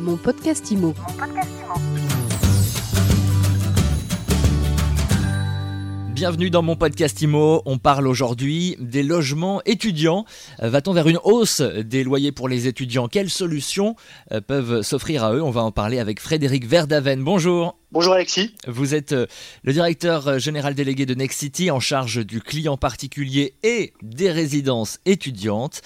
Mon podcast IMO. Bienvenue dans mon podcast IMO. On parle aujourd'hui des logements étudiants. Euh, Va-t-on vers une hausse des loyers pour les étudiants? Quelles solutions euh, peuvent s'offrir à eux? On va en parler avec Frédéric Verdaven. Bonjour. Bonjour Alexis. Vous êtes euh, le directeur général délégué de Next City en charge du client particulier et des résidences étudiantes.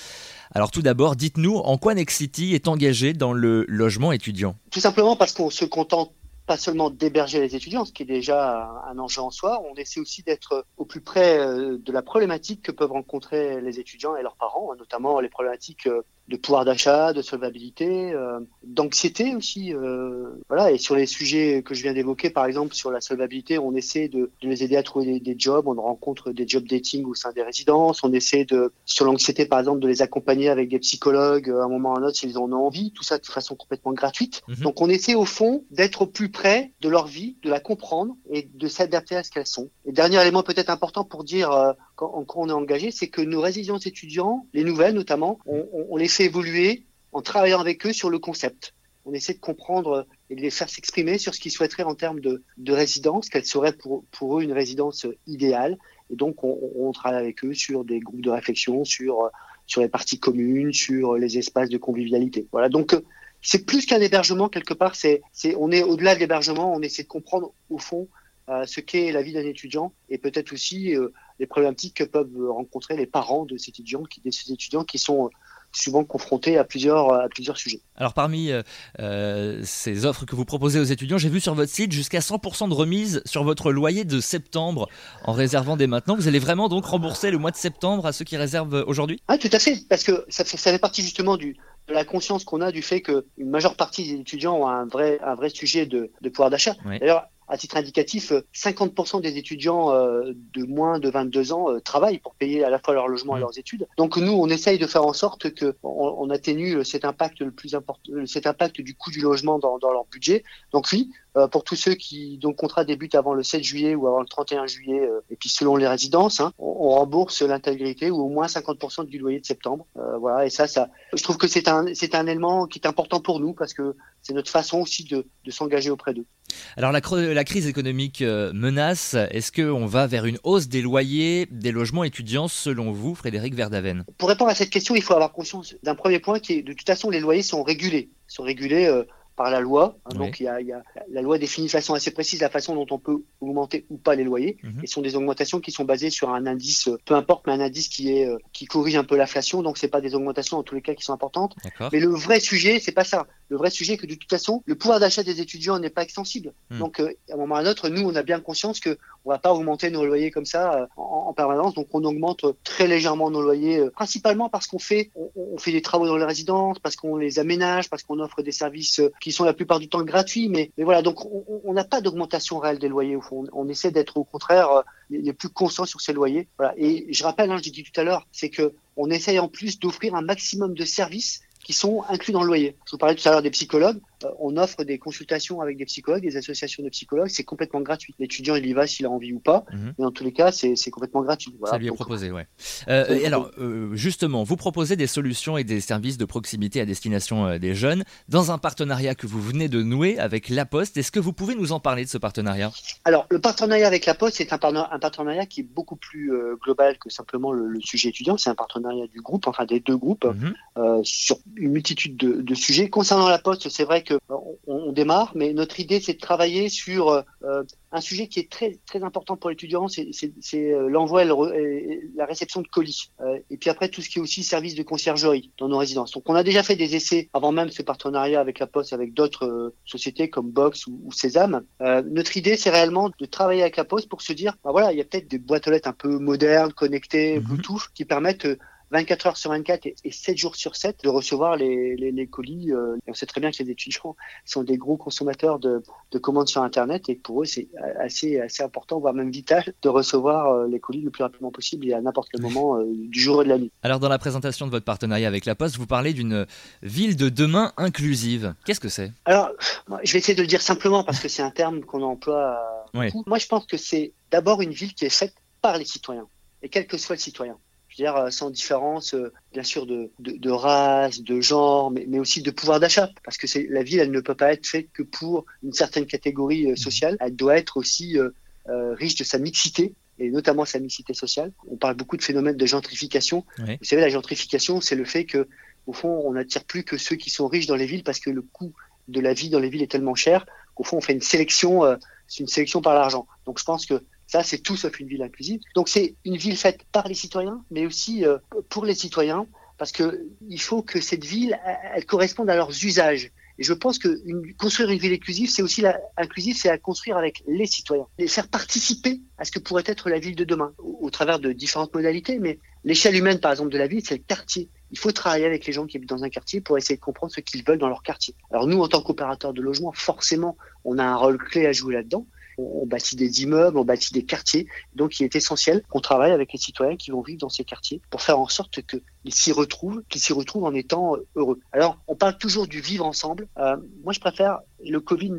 Alors tout d'abord, dites-nous en quoi Next City est engagé dans le logement étudiant? Tout simplement parce qu'on se contente pas seulement d'héberger les étudiants, ce qui est déjà un enjeu en soi, on essaie aussi d'être au plus près de la problématique que peuvent rencontrer les étudiants et leurs parents, notamment les problématiques de pouvoir d'achat, de solvabilité, euh, d'anxiété aussi. Euh, voilà. Et sur les sujets que je viens d'évoquer, par exemple sur la solvabilité, on essaie de, de les aider à trouver des, des, jobs. On rencontre des job dating au sein des résidences. On essaie de, sur l'anxiété, par exemple, de les accompagner avec des psychologues à un moment ou à un autre s'ils en ont envie. Tout ça de façon complètement gratuite. -hmm. Donc on essaie au fond d'être au plus près de leur vie, de la comprendre et de s'adapter à ce qu'elles sont. Et dernier élément peut-être important pour dire euh, quand, quand on est engagé, c'est que nos résidences étudiants, les nouvelles notamment, on, on, on les fait évoluer en travaillant avec eux sur le concept. On essaie de comprendre et de les faire s'exprimer sur ce qu'ils souhaiteraient en termes de, de résidence, quelle serait pour, eux une résidence idéale. Et donc, on, on, travaille avec eux sur des groupes de réflexion, sur, les parties communes, sur les espaces de convivialité. Voilà. Donc, c'est plus qu'un hébergement quelque part. C'est, on est au-delà de l'hébergement. On essaie de comprendre au fond euh, ce qu'est la vie d'un étudiant et peut-être aussi euh, les problématiques que peuvent rencontrer les parents de ces étudiants, qui, de ces étudiants qui sont souvent confrontés à plusieurs, à plusieurs sujets. Alors parmi euh, ces offres que vous proposez aux étudiants, j'ai vu sur votre site jusqu'à 100% de remise sur votre loyer de septembre en réservant dès maintenant. Vous allez vraiment donc rembourser le mois de septembre à ceux qui réservent aujourd'hui? Ah tout à fait, parce que ça fait, ça fait partie justement du, de la conscience qu'on a du fait qu'une majeure partie des étudiants ont un vrai, un vrai sujet de, de pouvoir d'achat. Oui. D'ailleurs, à titre indicatif, 50% des étudiants euh, de moins de 22 ans euh, travaillent pour payer à la fois leur logement et leurs études. Donc nous, on essaye de faire en sorte que on, on atténue cet impact le plus important, cet impact du coût du logement dans, dans leur budget. Donc oui, euh, pour tous ceux qui dont le contrat débute avant le 7 juillet ou avant le 31 juillet, euh, et puis selon les résidences, hein, on, rembourse l'intégrité ou au moins 50% du loyer de septembre. Euh, voilà, et ça, ça, je trouve que c'est un c'est un élément qui est important pour nous parce que c'est notre façon aussi de, de s'engager auprès d'eux. Alors la, la, crise économique menace. Est-ce qu'on va vers une hausse des loyers des logements étudiants selon vous, Frédéric Verdaven? Pour répondre à cette question, il faut avoir conscience d'un premier point qui est de toute façon les loyers sont régulés, sont régulés euh, par la loi. Hein, oui. Donc il y, a, il y, a, la loi définit de façon assez précise la façon dont on peut augmenter ou pas les loyers. -hmm. Et ce sont des augmentations qui sont basées sur un indice, peu importe, mais un indice qui est euh, qui corrige un peu l'inflation. Donc c'est pas des augmentations en tous les cas qui sont importantes. Mais le vrai sujet, c'est pas ça. Le vrai sujet, que de toute façon, le pouvoir d'achat des étudiants n'est pas extensible. Mm. Donc euh, à un moment ou à un autre, nous, on a bien conscience que on va pas augmenter nos loyers comme ça euh, en, en, permanence. Donc on augmente très légèrement nos loyers, euh, principalement parce qu'on fait on, on, fait des travaux dans les résidences, parce qu'on les aménage, parce qu'on offre des services euh, qui sont la plupart du temps gratuits. Mais, mais voilà, donc on n'a pas d'augmentation réelle des loyers au fond. On, essaie d'être au contraire les, les, plus constants sur ces loyers. Voilà. Et je rappelle, hein, je dit tout à l'heure, c'est que on essaye en plus d'offrir un maximum de services qui sont inclus dans le loyer. Je vous parlais tout à l'heure des psychologues. Euh, on offre des consultations avec des psychologues, des associations de psychologues. C'est complètement gratuit. L'étudiant, il y va s'il a envie ou pas. Mm -hmm. Mais dans tous les cas, c'est complètement gratuit. Voilà. Ça lui est Donc, proposé, ouais. Euh, et alors, euh, justement, vous proposez des solutions et des services de proximité à destination euh, des jeunes dans un partenariat que vous venez de nouer avec La Poste. Est-ce que vous pouvez nous en parler de ce partenariat? Alors, le partenariat avec La Poste, c'est un, un, partenariat qui est beaucoup plus euh, global que simplement le, le sujet étudiant. C'est un partenariat du groupe, enfin des deux groupes, mm -hmm. sur une multitude de, de, sujets. Concernant La Poste, c'est vrai que on, on, démarre, mais notre idée, c'est de travailler sur euh, un sujet qui est très, très important pour l'étudiant, c'est l'envoi et, et, la réception de colis. Euh, et puis après, tout ce qui est aussi service de conciergerie dans nos résidences. Donc, on a déjà fait des essais avant même ce partenariat avec la Poste, avec d'autres euh, sociétés comme Box ou, ou Sésame. Euh, notre idée, c'est réellement de travailler avec la Poste pour se dire, bah voilà, il y a peut-être des boîtes aux lettres un peu modernes, connectées, -hmm. Bluetooth, qui permettent 24 heures sur 24 et, et 7 jours sur 7 de recevoir les, les, les colis. Euh, on sait très bien que les étudiants sont des gros consommateurs de, de commandes sur Internet et pour eux, c'est assez, assez important, voire même vital, de recevoir euh, les colis le plus rapidement possible et à n'importe quel moment euh, du jour et de la nuit. Alors, dans la présentation de votre partenariat avec La Poste, vous parlez d'une ville de demain inclusive. Qu'est-ce que c'est? Alors, je vais essayer de le dire simplement parce que c'est un terme qu'on emploie. Oui. Moi, je pense que c'est d'abord une ville qui est faite par les citoyens et quel que soit le citoyen dire sans différence, bien sûr, de, de, race, de genre, mais, mais aussi de pouvoir d'achat. Parce que la ville, elle ne peut pas être faite que pour une certaine catégorie sociale. Elle doit être aussi riche de sa mixité et notamment sa mixité sociale. On parle beaucoup de phénomènes de gentrification. Vous savez, la gentrification, c'est le fait que, au fond, on n'attire plus que ceux qui sont riches dans les villes parce que le coût de la vie dans les villes est tellement cher qu'au fond, on fait une sélection, euh, c'est une sélection par l'argent. Donc, je pense que ça, c'est tout sauf une ville inclusive. Donc, c'est une ville faite par les citoyens, mais aussi euh, pour les citoyens, parce que il faut que cette ville, elle corresponde à leurs usages. Et je pense que construire une ville inclusive, c'est aussi la, inclusive, c'est à construire avec les citoyens, les faire participer à ce que pourrait être la ville de demain, au, travers de différentes modalités. Mais l'échelle humaine, par exemple, de la ville, c'est le quartier. Il faut travailler avec les gens qui habitent dans un quartier pour essayer de comprendre ce qu'ils veulent dans leur quartier. Alors nous, en tant qu'opérateurs de logement, forcément, on a un rôle clé à jouer là-dedans on bâtit des immeubles, on bâtit des quartiers. Donc, il est essentiel qu'on travaille avec les citoyens qui vont vivre dans ces quartiers pour faire en sorte qu'ils s'y retrouvent, qu'ils s'y retrouvent en étant heureux. Alors, on parle toujours du vivre ensemble. Euh, moi, je préfère le Covid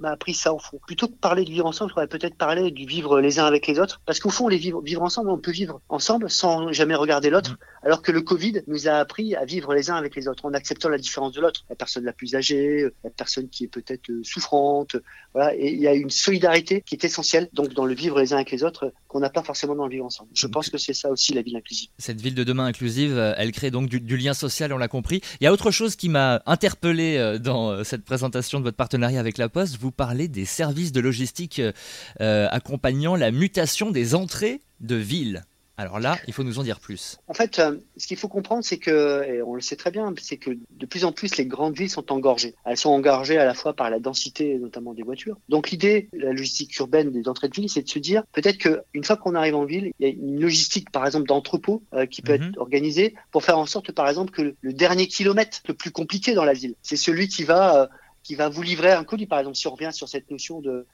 m'a appris ça au fond. Plutôt que parler de vivre ensemble, je pourrais peut-être parler du vivre les uns avec les autres. Parce qu'au fond, les vivre, vivre ensemble, on peut vivre ensemble sans jamais regarder l'autre. Mm. Alors que le Covid nous a appris à vivre les uns avec les autres en acceptant la différence de l'autre. La personne la plus âgée, la personne qui est peut-être euh, souffrante. Voilà. Et il y a une solidarité qui est essentielle, donc, dans le vivre les uns avec les autres, qu'on n'a pas forcément dans le vivre ensemble. Je pense que c'est ça aussi la ville inclusive. Cette ville de demain inclusive, euh, elle crée donc du, du lien social, on l'a compris. Il y a autre chose qui m'a interpellé euh, dans cette présentation de votre partenariat avec La Poste. Vous parlez des services de logistique euh, accompagnant la mutation des entrées de villes. Alors là, il faut nous en dire plus. En fait, euh, ce qu'il faut comprendre, c'est que, et on le sait très bien, c'est que de plus en plus, les grandes villes sont engorgées. Elles sont engorgées à la fois par la densité, notamment des voitures. Donc l'idée, la logistique urbaine des entrées de ville, c'est de se dire, peut-être qu'une fois qu'on arrive en ville, il y a une logistique, par exemple, d'entrepôt euh, qui peut mhm. être organisée pour faire en sorte, par exemple, que le dernier kilomètre le plus compliqué dans la ville, c'est celui qui va qui va vous livrer un colis, par exemple, si on revient sur cette notion de,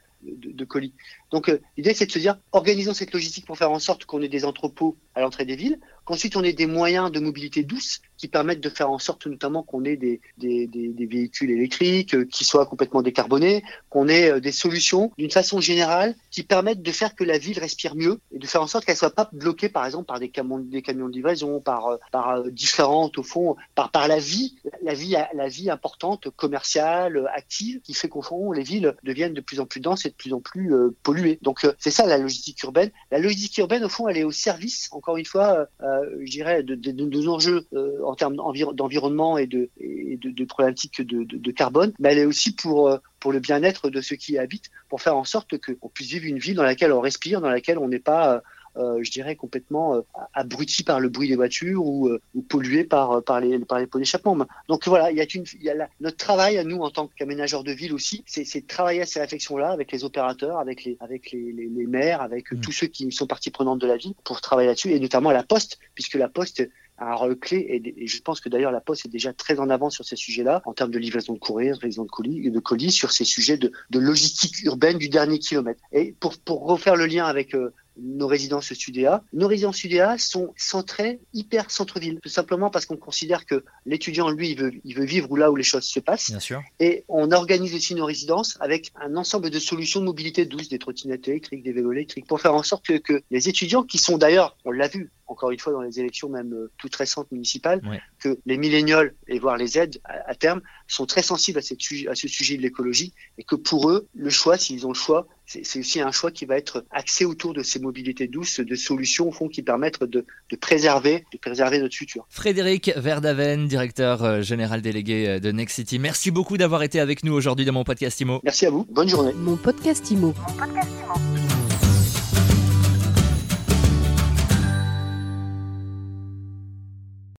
colis. Donc euh, l'idée, c'est de se dire, organisons cette logistique pour faire en sorte qu'on ait des entrepôts à l'entrée des villes, qu'ensuite on ait des moyens de mobilité douce qui permettent de faire en sorte notamment qu'on ait des, véhicules électriques euh, qui soient complètement décarbonés, qu'on ait euh, des solutions d'une façon générale qui permettent de faire que la ville respire mieux et de faire en sorte qu'elle soit pas bloquée par exemple par des camions, de livraison, par, euh, différentes au fond, par, par la vie, la vie, la vie importante commerciale, active, qui fait qu'au fond les villes deviennent de plus en plus denses et de plus en plus polluées. Donc c'est ça la logistique urbaine. La logistique urbaine au fond elle est au service, encore une fois, je dirais, de, nos enjeux en termes d'environnement et de, de, problématiques de, carbone, mais elle est aussi pour, euh, le bien-être de ceux qui habitent, pour faire en sorte qu'on puisse vivre une vie dans laquelle on respire, dans laquelle on n'est pas euh, euh, je dirais, complètement abruti par le bruit des voitures ou, pollué par, par, les, par les pots d'échappement. Donc voilà, il y a, une, il y a notre travail à nous en tant qu'aménageurs de ville aussi, c'est de travailler à ces réflexions-là avec les opérateurs, avec les, avec les, les, maires, avec mmh. tous ceux qui sont partie prenante de la ville pour travailler là-dessus, et notamment la Poste, puisque la Poste un rôle clé et, je pense que d'ailleurs la Poste est déjà très en avant sur ces sujets-là en termes de livraison de courrier, de livraison de colis, de colis sur ces sujets de, de logistique urbaine du dernier kilomètre. Et pour, pour refaire le lien avec euh, nos résidences UDA. Nos résidences UDA sont centrées hyper centre-ville, tout simplement parce qu'on considère que l'étudiant, lui, il veut, il veut vivre là où les choses se passent. Bien sûr. Et on organise aussi nos résidences avec un ensemble de solutions de mobilité douce, des trottinettes électriques, des vélos électriques, pour faire en sorte que, que les étudiants, qui sont d'ailleurs, on l'a vu, encore une fois dans les élections même euh, toutes récentes municipales, que les millénioles et voire les aides à, terme sont très sensibles à, cette, à ce sujet de l'écologie et que pour eux, le choix, s'ils ont le choix, c'est aussi un choix qui va être axé autour de ces mobilités douces, de solutions au fond qui permettent de, de préserver, de préserver notre futur. Frédéric Verdaven, directeur euh, général délégué euh, de Next City, merci beaucoup d'avoir été avec nous aujourd'hui dans mon podcast IMO. Merci à vous, bonne journée. Mon podcast IMO. Mon podcast